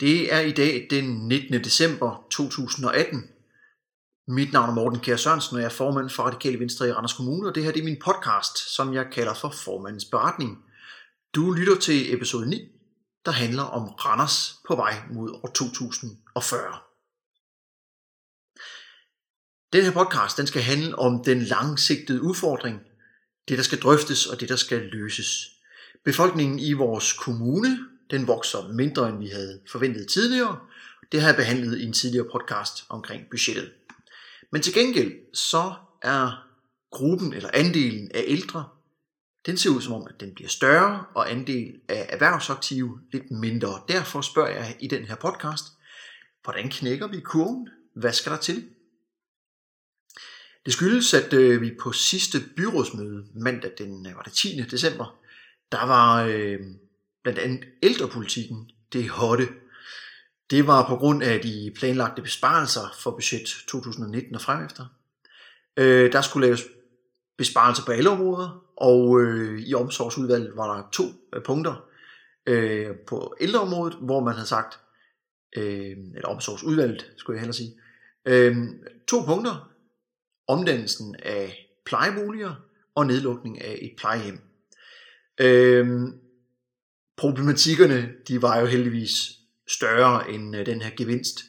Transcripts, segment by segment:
Det er i dag den 19. december 2018. Mit navn er Morten Kjær Sørensen, og jeg er formand for Radikale Venstre i Randers Kommune, og det her det er min podcast, som jeg kalder for Formandens Beretning. Du lytter til episode 9, der handler om Randers på vej mod år 2040. Den her podcast den skal handle om den langsigtede udfordring, det der skal drøftes og det der skal løses. Befolkningen i vores kommune den vokser mindre, end vi havde forventet tidligere. Det har jeg behandlet i en tidligere podcast omkring budgettet. Men til gengæld så er gruppen eller andelen af ældre, den ser ud som om, at den bliver større, og andel af erhvervsaktive lidt mindre. Derfor spørger jeg i den her podcast, hvordan knækker vi kurven? Hvad skal der til? Det skyldes, at øh, vi på sidste byrådsmøde, mandag den øh, var det 10. december, der var øh, blandt andet ældrepolitikken, det hotte. Det var på grund af de planlagte besparelser for budget 2019 og fremefter. Øh, der skulle laves besparelser på alle områder, og øh, i omsorgsudvalget var der to øh, punkter øh, på ældreområdet, hvor man havde sagt, øh, eller omsorgsudvalget skulle jeg hellere sige, øh, to punkter, omdannelsen af plejeboliger og nedlukning af et plejehjem. Øh, problematikkerne, de var jo heldigvis større end øh, den her gevinst.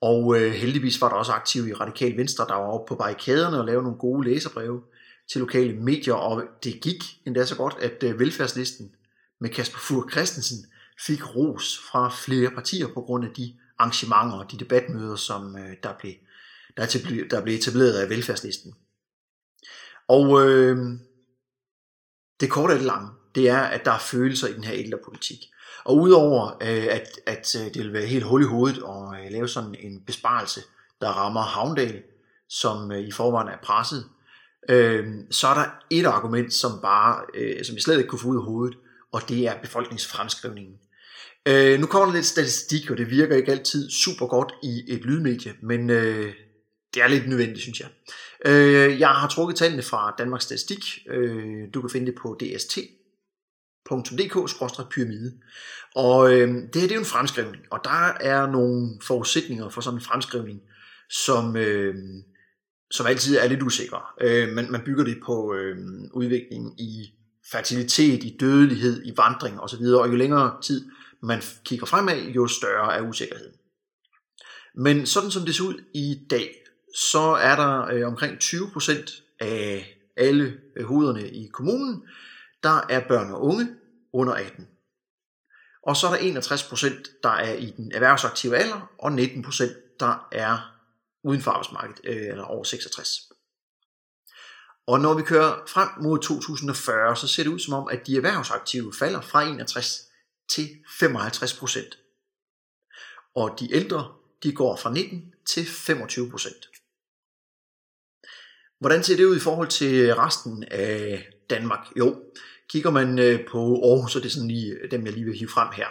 Og øh, heldigvis var der også aktiv i Radikal Venstre, der var oppe på barrikaderne og lavede nogle gode læserbreve til lokale medier, og det gik endda så godt, at øh, velfærdslisten med Kasper Fur Christensen fik ros fra flere partier på grund af de arrangementer og de debatmøder, som øh, der, blev, der, til, der blev etableret af velfærdslisten. Og øh, det korte af det lange, det er, at der er følelser i den her ældrepolitik. Og udover øh, at, at øh, det vil være helt hul i hovedet at øh, lave sådan en besparelse, der rammer Havndal, som øh, i forvejen er presset, øh, så er der et argument, som bare, som vi slet ikke kunne få ud af hovedet, og det er befolkningsfremskrivningen. nu kommer der lidt statistik, og det virker ikke altid super godt i et lydmedie, men det er lidt nødvendigt, synes jeg. jeg har trukket tallene fra Danmarks Statistik. du kan finde det på DST, www.dk-pyramide. Og øh, det her det er jo en fremskrivning, og der er nogle forudsætninger for sådan en fremskrivning, som, øh, som altid er lidt usikre. Øh, man, man bygger det på øh, udviklingen i fertilitet, i dødelighed, i vandring osv., og jo længere tid man kigger fremad, jo større er usikkerheden. Men sådan som det ser ud i dag, så er der øh, omkring 20% af alle øh, hovederne i kommunen, der er børn og unge under 18. Og så er der 61%, der er i den erhvervsaktive alder, og 19%, der er uden for arbejdsmarkedet, øh, eller over 66. Og når vi kører frem mod 2040, så ser det ud som om, at de erhvervsaktive falder fra 61 til 55 procent. Og de ældre, de går fra 19 til 25 procent. Hvordan ser det ud i forhold til resten af Danmark? Jo, kigger man øh, på Aarhus, så det er sådan lige øh, dem, jeg lige vil hive frem her,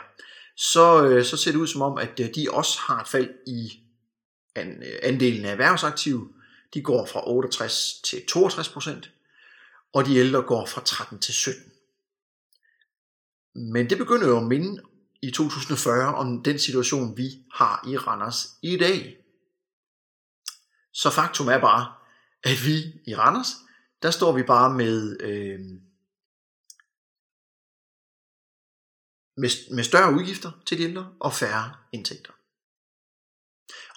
så, øh, så ser det ud som om, at øh, de også har et fald i øh, andelen af erhvervsaktive. De går fra 68 til 62 procent, og de ældre går fra 13 til 17. Men det begynder jo at minde i 2040 om den situation, vi har i Randers i dag. Så faktum er bare, at vi i Randers, der står vi bare med, øh, med, med større udgifter til de ældre og færre indtægter.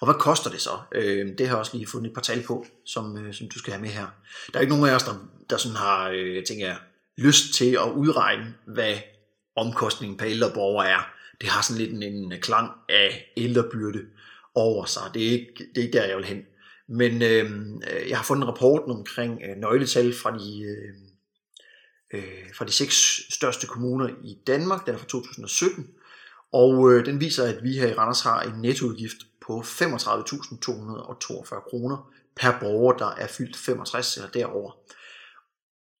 Og hvad koster det så? Øh, det har jeg også lige fundet et par tal på, som, øh, som du skal have med her. Der er ikke nogen af os, der, der sådan har, øh, jeg tænker, lyst til at udregne, hvad omkostningen per ældre borger er. Det har sådan lidt en, en øh, klang af ældrebyrde over sig. Det er ikke, det er ikke der, jeg vil hen. Men øh, øh jeg har fundet rapporten omkring øh, nøgletal fra de, øh, øh, fra de seks største kommuner i Danmark. Den er fra 2017. Og øh, den viser, at vi her i Randers har en nettoudgift på 35.242 kroner per borger, der er fyldt 65 eller derover.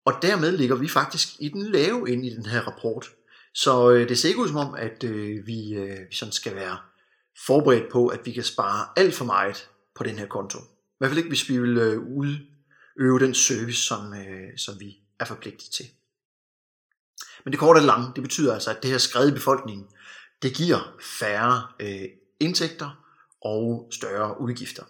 Og dermed ligger vi faktisk i den lave ende i den her rapport. Så øh, det ser ikke ud som om, at øh, vi, øh, vi sådan skal være forberedt på, at vi kan spare alt for meget på den her konto. I hvert fald ikke, hvis vi vil øh, udøve den service, som, øh, som vi er forpligtet til. Men det korte og lange, det betyder altså, at det her skred i befolkningen, Det giver færre øh, indtægter og større udgifter.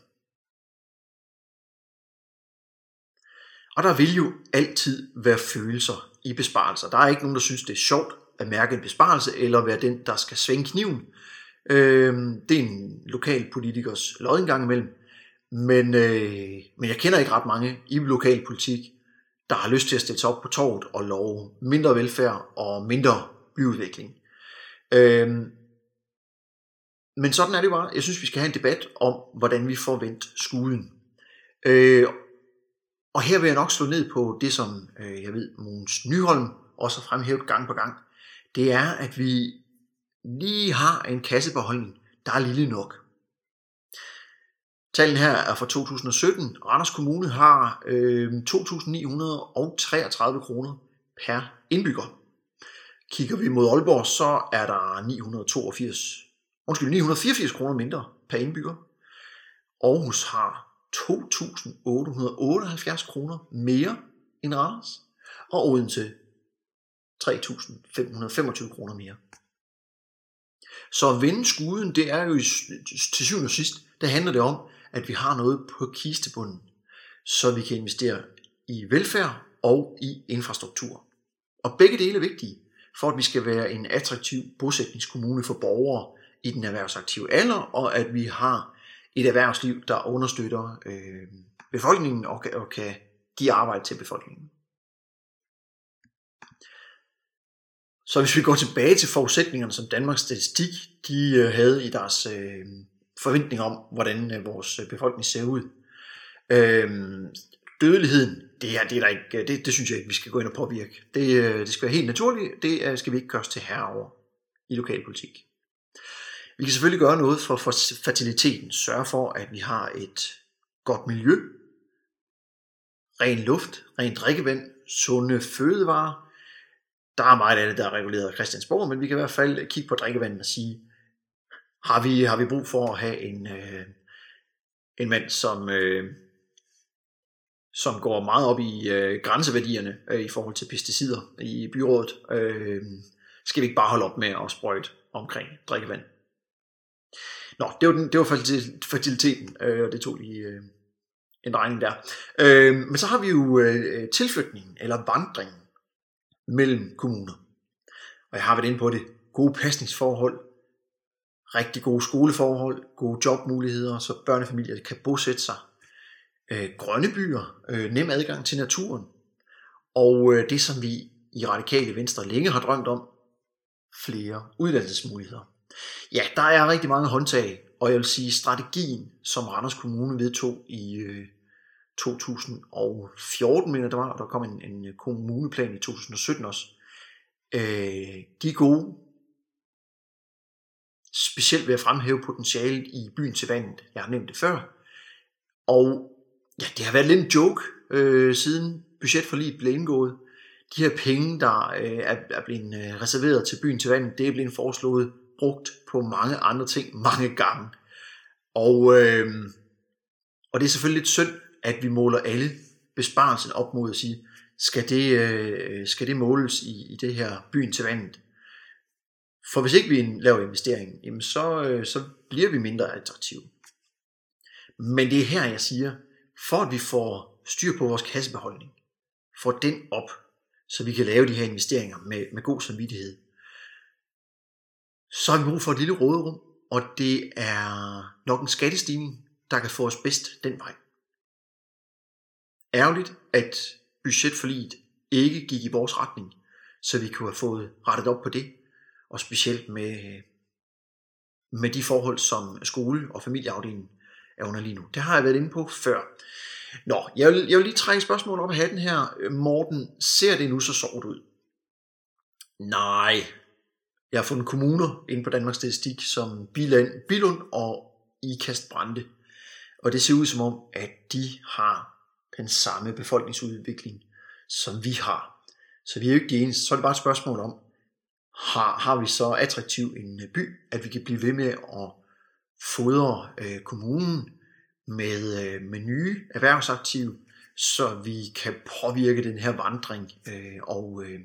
Og der vil jo altid være følelser i besparelser. Der er ikke nogen, der synes, det er sjovt at mærke en besparelse, eller være den, der skal svinge kniven. Øh, det er en lokal politikers lod engang imellem. Men, øh, men jeg kender ikke ret mange i lokalpolitik, der har lyst til at stille sig op på torvet og love mindre velfærd og mindre byudvikling. Øhm, men sådan er det bare. Jeg synes, vi skal have en debat om, hvordan vi får vendt skuden. Øh, og her vil jeg nok slå ned på det, som øh, jeg ved, Mogens Nyholm også har fremhævet gang på gang. Det er, at vi lige har en kassebeholdning, der er lille nok. Tallene her er fra 2017. Randers Kommune har øh, 2.933 kroner per indbygger. Kigger vi mod Aalborg, så er der 982, undskyld, 984 kroner mindre per indbygger. Aarhus har 2.878 kroner mere end Randers, og Odense 3.525 kroner mere. Så at vende skuden, det er jo til syvende og sidst, der handler det om, at vi har noget på kistebunden, så vi kan investere i velfærd og i infrastruktur. Og begge dele er vigtige, for at vi skal være en attraktiv bosætningskommune for borgere i den erhvervsaktive alder, og at vi har et erhvervsliv, der understøtter øh, befolkningen og, og kan give arbejde til befolkningen. Så hvis vi går tilbage til forudsætningerne, som Danmarks Statistik de øh, havde i deres øh, forventning om, hvordan øh, vores øh, befolkning ser ud. Øhm, dødeligheden, det, er, det, er der ikke, øh, det, det synes jeg ikke, vi skal gå ind og påvirke. Det, det skal være helt naturligt, det skal vi ikke gøre os til herover i lokalpolitik. Vi kan selvfølgelig gøre noget for, for fertiliteten, sørge for, at vi har et godt miljø, ren luft, rent drikkevand, sunde fødevarer, der er meget af det, der er reguleret af Christiansborg, men vi kan i hvert fald kigge på drikkevandet og sige, har vi, har vi brug for at have en, øh, en mand, som, øh, som går meget op i øh, grænseværdierne øh, i forhold til pesticider i byrådet. Øh, skal vi ikke bare holde op med at sprøjte omkring drikkevand? Nå, det var, den, det var fertiliteten, øh, og det tog lige øh, en regning der. Øh, men så har vi jo øh, tilflytningen, eller vandringen mellem kommuner. Og jeg har været inde på det. Gode pasningsforhold, rigtig gode skoleforhold, gode jobmuligheder, så børnefamilier kan bosætte sig. Øh, grønne byer, øh, nem adgang til naturen. Og øh, det, som vi i Radikale Venstre længe har drømt om, flere uddannelsesmuligheder. Ja, der er rigtig mange håndtag, og jeg vil sige, strategien, som Randers Kommune vedtog i øh, 2014, mener det var, og der kom en, en kommuneplan i 2017 også. Øh, de er gode, specielt ved at fremhæve potentialet i byen til vandet. Jeg har nævnt det før. Og ja, det har været lidt en joke, øh, siden budgetforliget blev indgået. De her penge, der øh, er, er blevet øh, reserveret til byen til vandet, det er blevet foreslået brugt på mange andre ting mange gange. Og, øh, og det er selvfølgelig lidt synd, at vi måler alle besparelsen op mod at sige, skal det, øh, skal det måles i, i det her byen til vandet? For hvis ikke vi laver investeringen, jamen så, øh, så bliver vi mindre attraktive. Men det er her, jeg siger, for at vi får styr på vores kassebeholdning, får den op, så vi kan lave de her investeringer med, med god samvittighed, så har vi brug for et lille råderum, og det er nok en skattestigning, der kan få os bedst den vej. Ærgerligt, at budgetforliget ikke gik i vores retning, så vi kunne have fået rettet op på det, og specielt med, med de forhold, som skole- og familieafdelingen er under lige nu. Det har jeg været inde på før. Nå, jeg vil, jeg vil lige trække spørgsmålet op af hatten her. Morten, ser det nu så sort ud? Nej. Jeg har fundet kommuner inde på Danmarks Statistik som Biland, Bilund og Ikast Brande. Og det ser ud som om, at de har den samme befolkningsudvikling, som vi har. Så vi er jo ikke de eneste. Så er det bare et spørgsmål om, har, har vi så attraktiv en øh, by, at vi kan blive ved med at fodre øh, kommunen med, øh, med nye erhvervsaktive, så vi kan påvirke den her vandring øh, og, øh,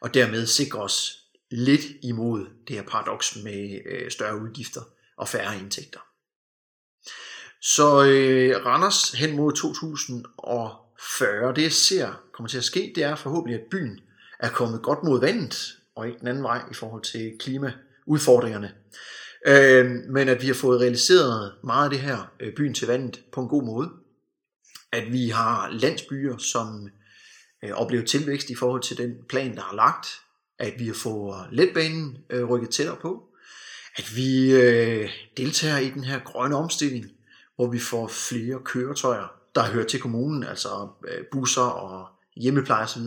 og dermed sikre os lidt imod det her paradoks med øh, større udgifter og færre indtægter. Så øh, Randers hen mod 2040, det jeg ser kommer til at ske, det er forhåbentlig, at byen er kommet godt mod vandet, og ikke den anden vej i forhold til klimaudfordringerne. Øh, men at vi har fået realiseret meget af det her øh, byen til vandet på en god måde. At vi har landsbyer, som øh, oplever tilvækst i forhold til den plan, der er lagt. At vi har fået letbanen øh, rykket tættere på. At vi øh, deltager i den her grønne omstilling, hvor vi får flere køretøjer, der hører til kommunen, altså øh, busser og hjemmepleje osv.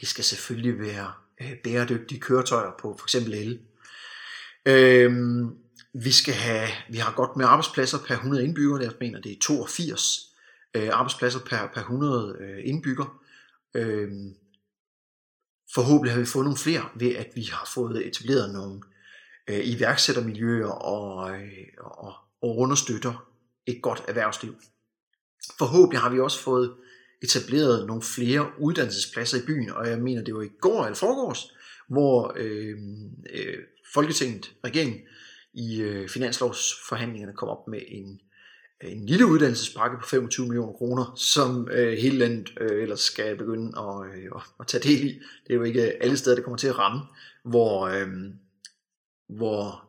Det skal selvfølgelig være Øh, bæredygtige køretøjer på for eksempel el. Øhm, vi skal have, vi har godt med arbejdspladser per 100 indbyggere, jeg mener det er 82 øh, arbejdspladser per, per 100 øh, indbygger. Øhm, forhåbentlig har vi fået nogle flere ved, at vi har fået etableret nogle øh, iværksættermiljøer og, øh, og, og understøtter et godt erhvervsliv. Forhåbentlig har vi også fået etableret nogle flere uddannelsespladser i byen, og jeg mener, det var i går eller forgårs, hvor øh, øh, Folketinget, regeringen, i øh, finanslovsforhandlingerne kom op med en, en lille uddannelsespakke på 25 millioner kroner, som øh, hele landet øh, ellers skal begynde at, øh, at tage del i. Det er jo ikke alle steder, det kommer til at ramme, hvor, øh, hvor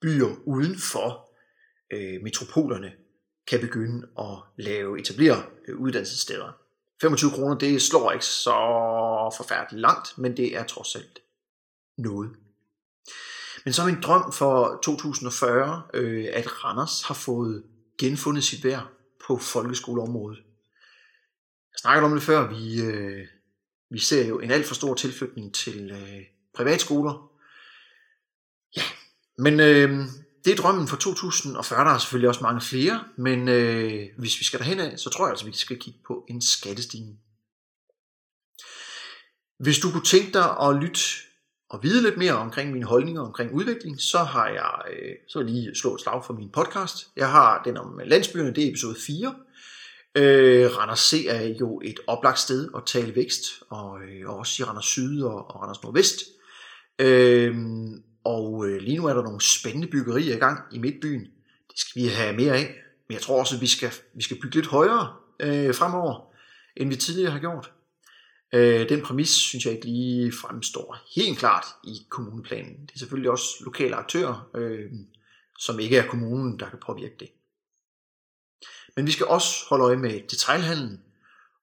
byer uden for øh, metropolerne kan begynde at lave, etablere øh, uddannelsessteder. 25 kroner, det slår ikke så forfærdeligt langt, men det er trods alt noget. Men så er min drøm for 2040, øh, at Randers har fået genfundet sit værd på folkeskoleområdet. Jeg snakkede om det før, vi, øh, vi ser jo en alt for stor tilflytning til øh, privatskoler. Ja, men øh, det er drømmen for 2040. Der er selvfølgelig også mange flere, men øh, hvis vi skal derhen af, så tror jeg altså, vi skal kigge på en skattestigning. Hvis du kunne tænke dig at lytte og vide lidt mere omkring mine holdninger omkring udvikling, så har jeg øh, så vil jeg lige slå et slag for min podcast. Jeg har den om landsbyerne, det er episode 4. Øh, Randers C er jo et oplagt sted at tale vækst, og, øh, også i Randers Syd og, og Randers Nordvest. Øh, og øh, lige nu er der nogle spændende byggerier i gang i Midtbyen. Det skal vi have mere af. Men jeg tror også, at vi skal, vi skal bygge lidt højere øh, fremover, end vi tidligere har gjort. Øh, den præmis synes jeg ikke lige fremstår helt klart i kommuneplanen. Det er selvfølgelig også lokale aktører, øh, som ikke er kommunen, der kan påvirke det. Men vi skal også holde øje med detailhandlen,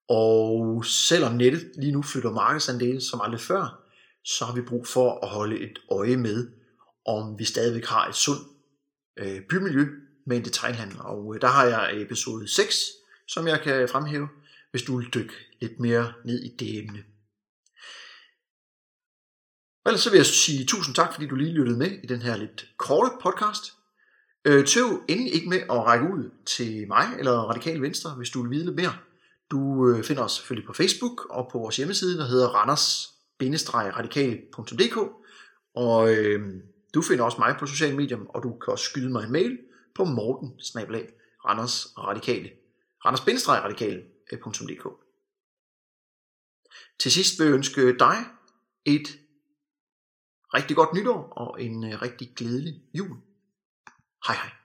og selvom nettet lige nu flytter markedsandele som aldrig før, så har vi brug for at holde et øje med, om vi stadigvæk har et sundt øh, bymiljø med en detaljhandel. Og øh, der har jeg episode 6, som jeg kan fremhæve, hvis du vil dykke lidt mere ned i det emne. Ellers så vil jeg sige tusind tak, fordi du lige lyttede med i den her lidt korte podcast. Øh, tøv endelig ikke med at række ud til mig eller Radikal Venstre, hvis du vil vide lidt mere. Du øh, finder os selvfølgelig på Facebook og på vores hjemmeside, der hedder Randers randers-radikal.dk og øh, du finder også mig på sociale medier, og du kan også skyde mig en mail på morten randers radikale randers-radikale.dk Til sidst vil jeg ønske dig et rigtig godt nytår og en øh, rigtig glædelig jul. Hej hej.